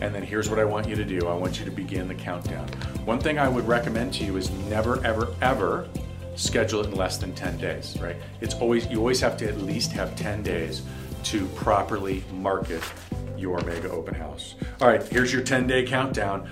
and then here's what I want you to do. I want you to begin the countdown. One thing I would recommend to you is never, ever, ever schedule it in less than 10 days, right? It's always, you always have to at least have 10 days to properly market your mega open house. All right, here's your 10 day countdown.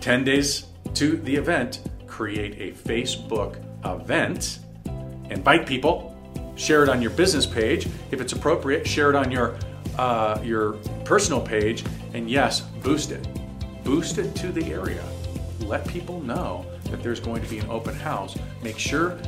10 days to the event, create a Facebook event, invite people, share it on your business page. If it's appropriate, share it on your, uh, your personal page, and yes, boost it. Boost it to the area. Let people know that there's going to be an open house. Make sure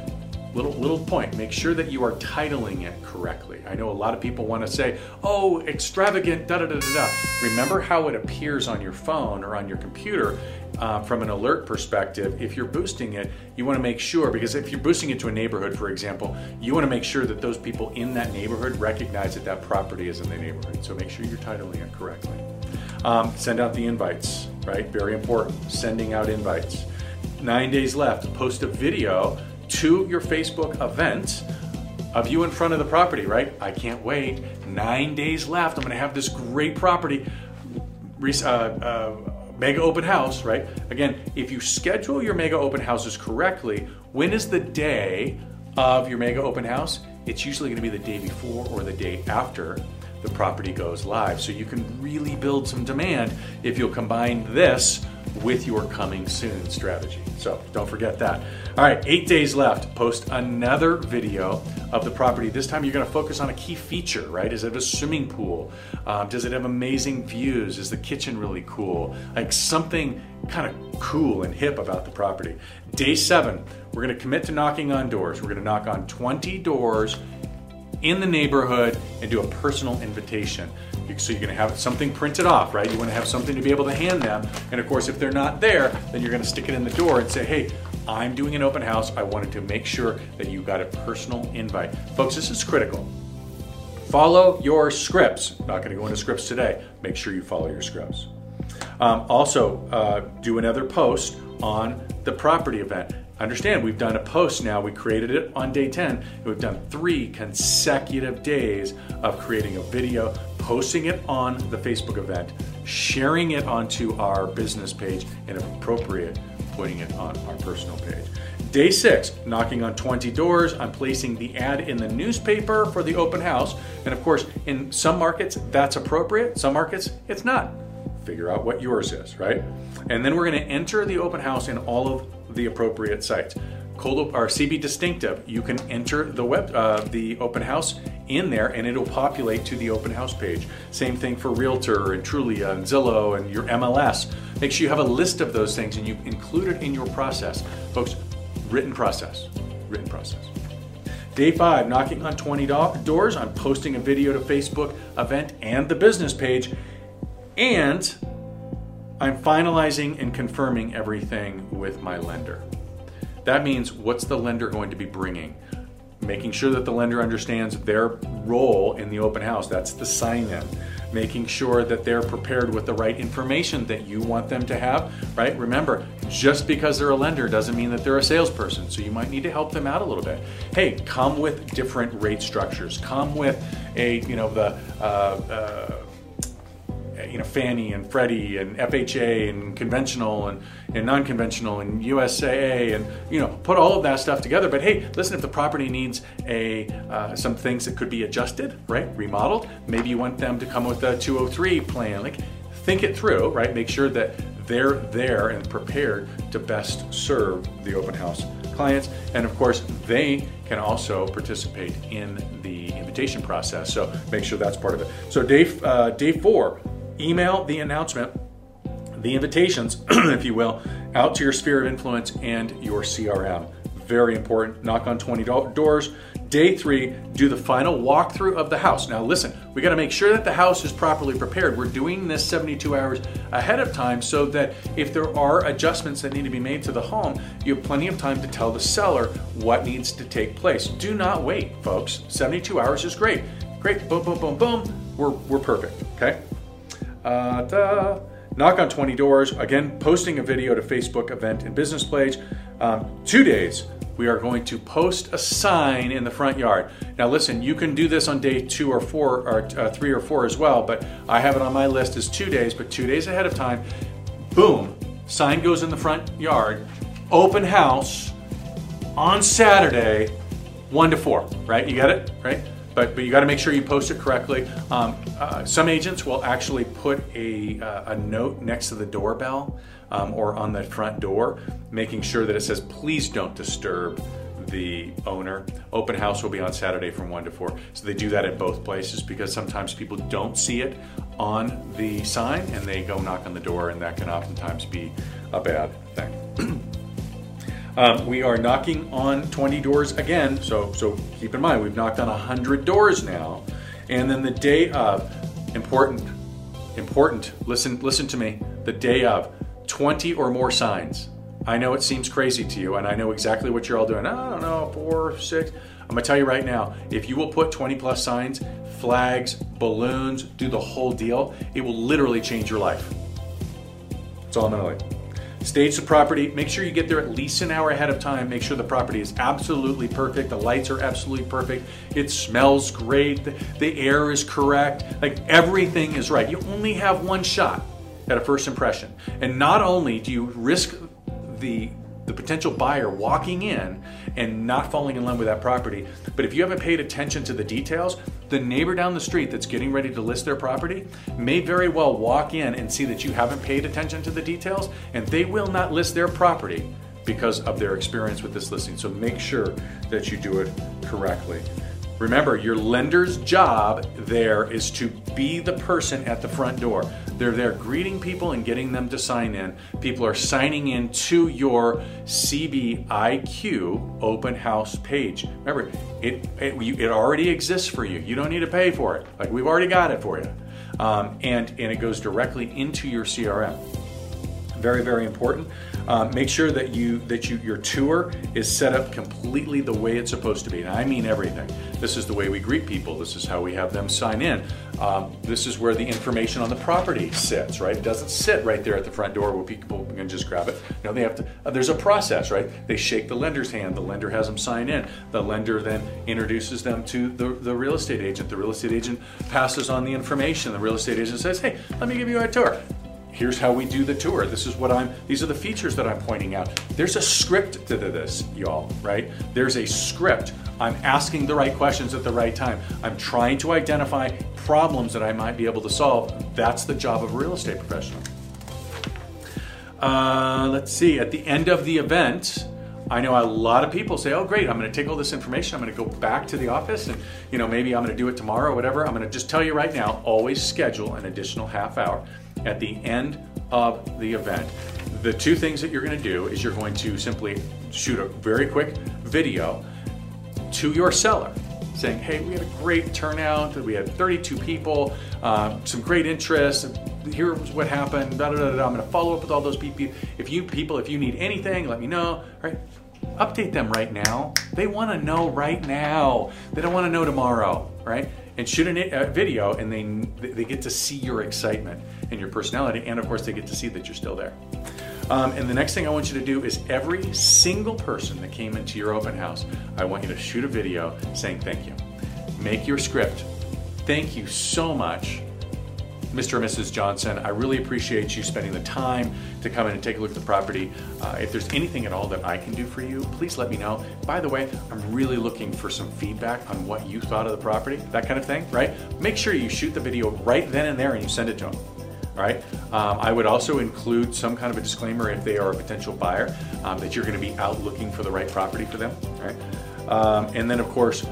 little little point. Make sure that you are titling it correctly. I know a lot of people want to say oh extravagant da da da da da. Remember how it appears on your phone or on your computer uh, from an alert perspective. If you're boosting it you want to make sure because if you're boosting it to a neighborhood for example you want to make sure that those people in that neighborhood recognize that that property is in the neighborhood. So make sure you're titling it correctly. Um, send out the invites right? Very important. Sending out invites. Nine days left. Post a video to your Facebook event of you in front of the property, right? I can't wait. Nine days left. I'm going to have this great property, uh, uh, mega open house, right? Again, if you schedule your mega open houses correctly, when is the day of your mega open house? It's usually going to be the day before or the day after the property goes live. So you can really build some demand if you'll combine this with your coming soon strategy. So don't forget that. All right, eight days left. Post another video of the property. This time you're to focus on a key feature, right? Is it a swimming pool? Um, does it have amazing views? Is the kitchen really cool? Like something kind of cool and hip about the property. Day seven, we're to commit to knocking on doors. We're to knock on 20 doors in the neighborhood and do a personal invitation. So you're going to have something printed off, right? You want to have something to be able to hand them. And of course, if they're not there, then you're going to stick it in the door and say, hey, I'm doing an open house. I wanted to make sure that you got a personal invite. Folks, this is critical. Follow your scripts. Not going to go into scripts today. Make sure you follow your scripts. Um, also, uh, do another post on the property event. Understand, we've done a post now. We created it on day 10. We've done three consecutive days of creating a video, posting it on the Facebook event, sharing it onto our business page, and if appropriate, putting it on our personal page. Day six, knocking on 20 doors. I'm placing the ad in the newspaper for the open house. And of course, in some markets, that's appropriate. Some markets, it's not. Figure out what yours is, right? And then we're to enter the open house in all of the appropriate sites. Cold or CB Distinctive, you can enter the web, uh, the open house in there, and it'll populate to the open house page. Same thing for Realtor and Trulia and Zillow and your MLS. Make sure you have a list of those things and you include it in your process, folks. Written process, written process. Day five, knocking on 20 do- doors. I'm posting a video to Facebook event and the business page, and I'm finalizing and confirming everything with my lender. That means what's the lender going to be bringing? Making sure that the lender understands their role in the open house. That's the sign in. Making sure that they're prepared with the right information that you want them to have, right? Remember, just because they're a lender doesn't mean that they're a salesperson. So you might need to help them out a little bit. Hey, come with different rate structures. Come with a, you know, the, uh, uh, you know Fannie and Freddie and FHA and conventional and, and non-conventional and USAA and you know put all of that stuff together. But hey, listen, if the property needs a uh, some things that could be adjusted, right, remodeled, maybe you want them to come with a 203 plan. Like think it through, right? Make sure that they're there and prepared to best serve the open house clients. And of course, they can also participate in the invitation process. So make sure that's part of it. So day, uh, day four, email the announcement, the invitations, if you will, out to your sphere of influence and your CRM. Very important. Knock on 20 doors. Day three, do the final walkthrough of the house. Now, listen, we got to make sure that the house is properly prepared. We're doing this 72 hours ahead of time so that if there are adjustments that need to be made to the home, you have plenty of time to tell the seller what needs to take place. Do not wait, folks. 72 hours is great. Great, boom, boom, boom, boom. We're, we're perfect, okay? Uh, knock on 20 doors. Again, posting a video to Facebook event and business page. Um, two days we are going to post a sign in the front yard. Now, listen, you can do this on day two or four, or uh, three or four as well, but I have it on my list as two days, but two days ahead of time, boom, sign goes in the front yard, open house on Saturday, one to four, right? You got it, right? But, but you got to make sure you post it correctly. Um, uh, some agents will actually put a, uh, a note next to the doorbell um, or on the front door, making sure that it says, please don't disturb the owner. Open house will be on Saturday from 1 to 4. So they do that at both places because sometimes people don't see it on the sign and they go knock on the door, and that can oftentimes be a bad. Um, we are knocking on 20 doors again, so so keep in mind we've knocked on 100 doors now, and then the day of important, important. Listen, listen to me. The day of 20 or more signs. I know it seems crazy to you, and I know exactly what you're all doing. I don't know, four, six. I'm gonna tell you right now, if you will put 20 plus signs, flags, balloons, do the whole deal, it will literally change your life. That's all I'm gonna. Stage the property. Make sure you get there at least an hour ahead of time. Make sure the property is absolutely perfect. The lights are absolutely perfect. It smells great. The air is correct. Like everything is right. You only have one shot at a first impression. And not only do you risk the the potential buyer walking in and not falling in love with that property. But if you haven't paid attention to the details, the neighbor down the street that's getting ready to list their property may very well walk in and see that you haven't paid attention to the details, and they will not list their property because of their experience with this listing. So make sure that you do it correctly. Remember, your lender's job there is to be the person at the front door. They're there greeting people and getting them to sign in. People are signing in to your CBIQ open house page. Remember, it, it, it already exists for you. You don't need to pay for it. Like we've already got it for you. Um, and, and it goes directly into your CRM. Very, very important. Uh, make sure that you that you your tour is set up completely the way it's supposed to be. And I mean everything. This is the way we greet people. This is how we have them sign in. Um, this is where the information on the property sits. Right? It doesn't sit right there at the front door where people can just grab it. No, they have to. Uh, there's a process, right? They shake the lender's hand. The lender has them sign in. The lender then introduces them to the, the real estate agent. The real estate agent passes on the information. The real estate agent says, "Hey, let me give you a tour." Here's how we do the tour. This is what I'm, these are the features that I'm pointing out. There's a script to this, y'all, right? There's a script. I'm asking the right questions at the right time. I'm trying to identify problems that I might be able to solve. That's the job of a real estate professional. Uh, let's see, at the end of the event, I know a lot of people say, "Oh, great! I'm going to take all this information. I'm going to go back to the office, and you know, maybe I'm going to do it tomorrow, or whatever." I'm going to just tell you right now: always schedule an additional half hour at the end of the event. The two things that you're going to do is you're going to simply shoot a very quick video to your seller saying, hey, we had a great turnout, we had 32 people, uh, some great interest, here's what happened, da, da, da, da. I'm gonna follow up with all those people. If you people, if you need anything, let me know, right? Update them right now. They wanna know right now. They don't wanna know tomorrow, right? and shoot a video and they they get to see your excitement and your personality and of course they get to see that you're still there um, and the next thing i want you to do is every single person that came into your open house i want you to shoot a video saying thank you make your script thank you so much Mr. and Mrs. Johnson, I really appreciate you spending the time to come in and take a look at the property. Uh, if there's anything at all that I can do for you, please let me know. By the way, I'm really looking for some feedback on what you thought of the property, that kind of thing, right? Make sure you shoot the video right then and there and you send it to them. Right. Um, I would also include some kind of a disclaimer if they are a potential buyer um, that you're going to be out looking for the right property for them. Right. Um, and then, of course,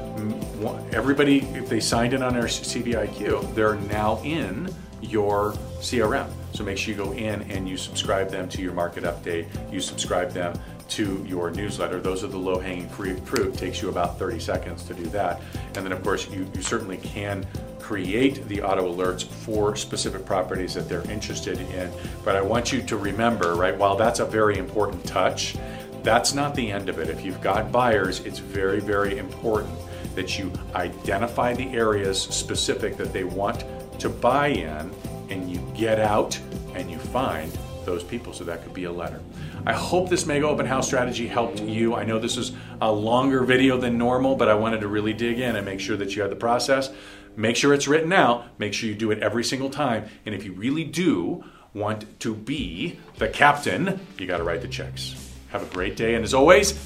everybody, if they signed in on our CBIQ, they're now in your CRM. So make sure you go in and you subscribe them to your market update. You subscribe them to your newsletter. Those are the low hanging fruit. It takes you about 30 seconds to do that. And then, of course, you, you certainly can create the auto alerts for specific properties that they're interested in. But I want you to remember, right, while that's a very important touch, that's not the end of it. If you've got buyers, it's very, very important that you identify the areas specific that they want to buy in and you get out and you find those people. So that could be a letter. I hope this mega open house strategy helped you. I know this is a longer video than normal, but I wanted to really dig in and make sure that you had the process. Make sure it's written out. Make sure you do it every single time. And if you really do want to be the captain, you got to write the checks. Have a great day. And as always,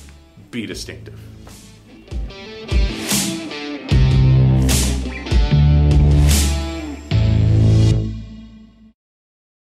be distinctive.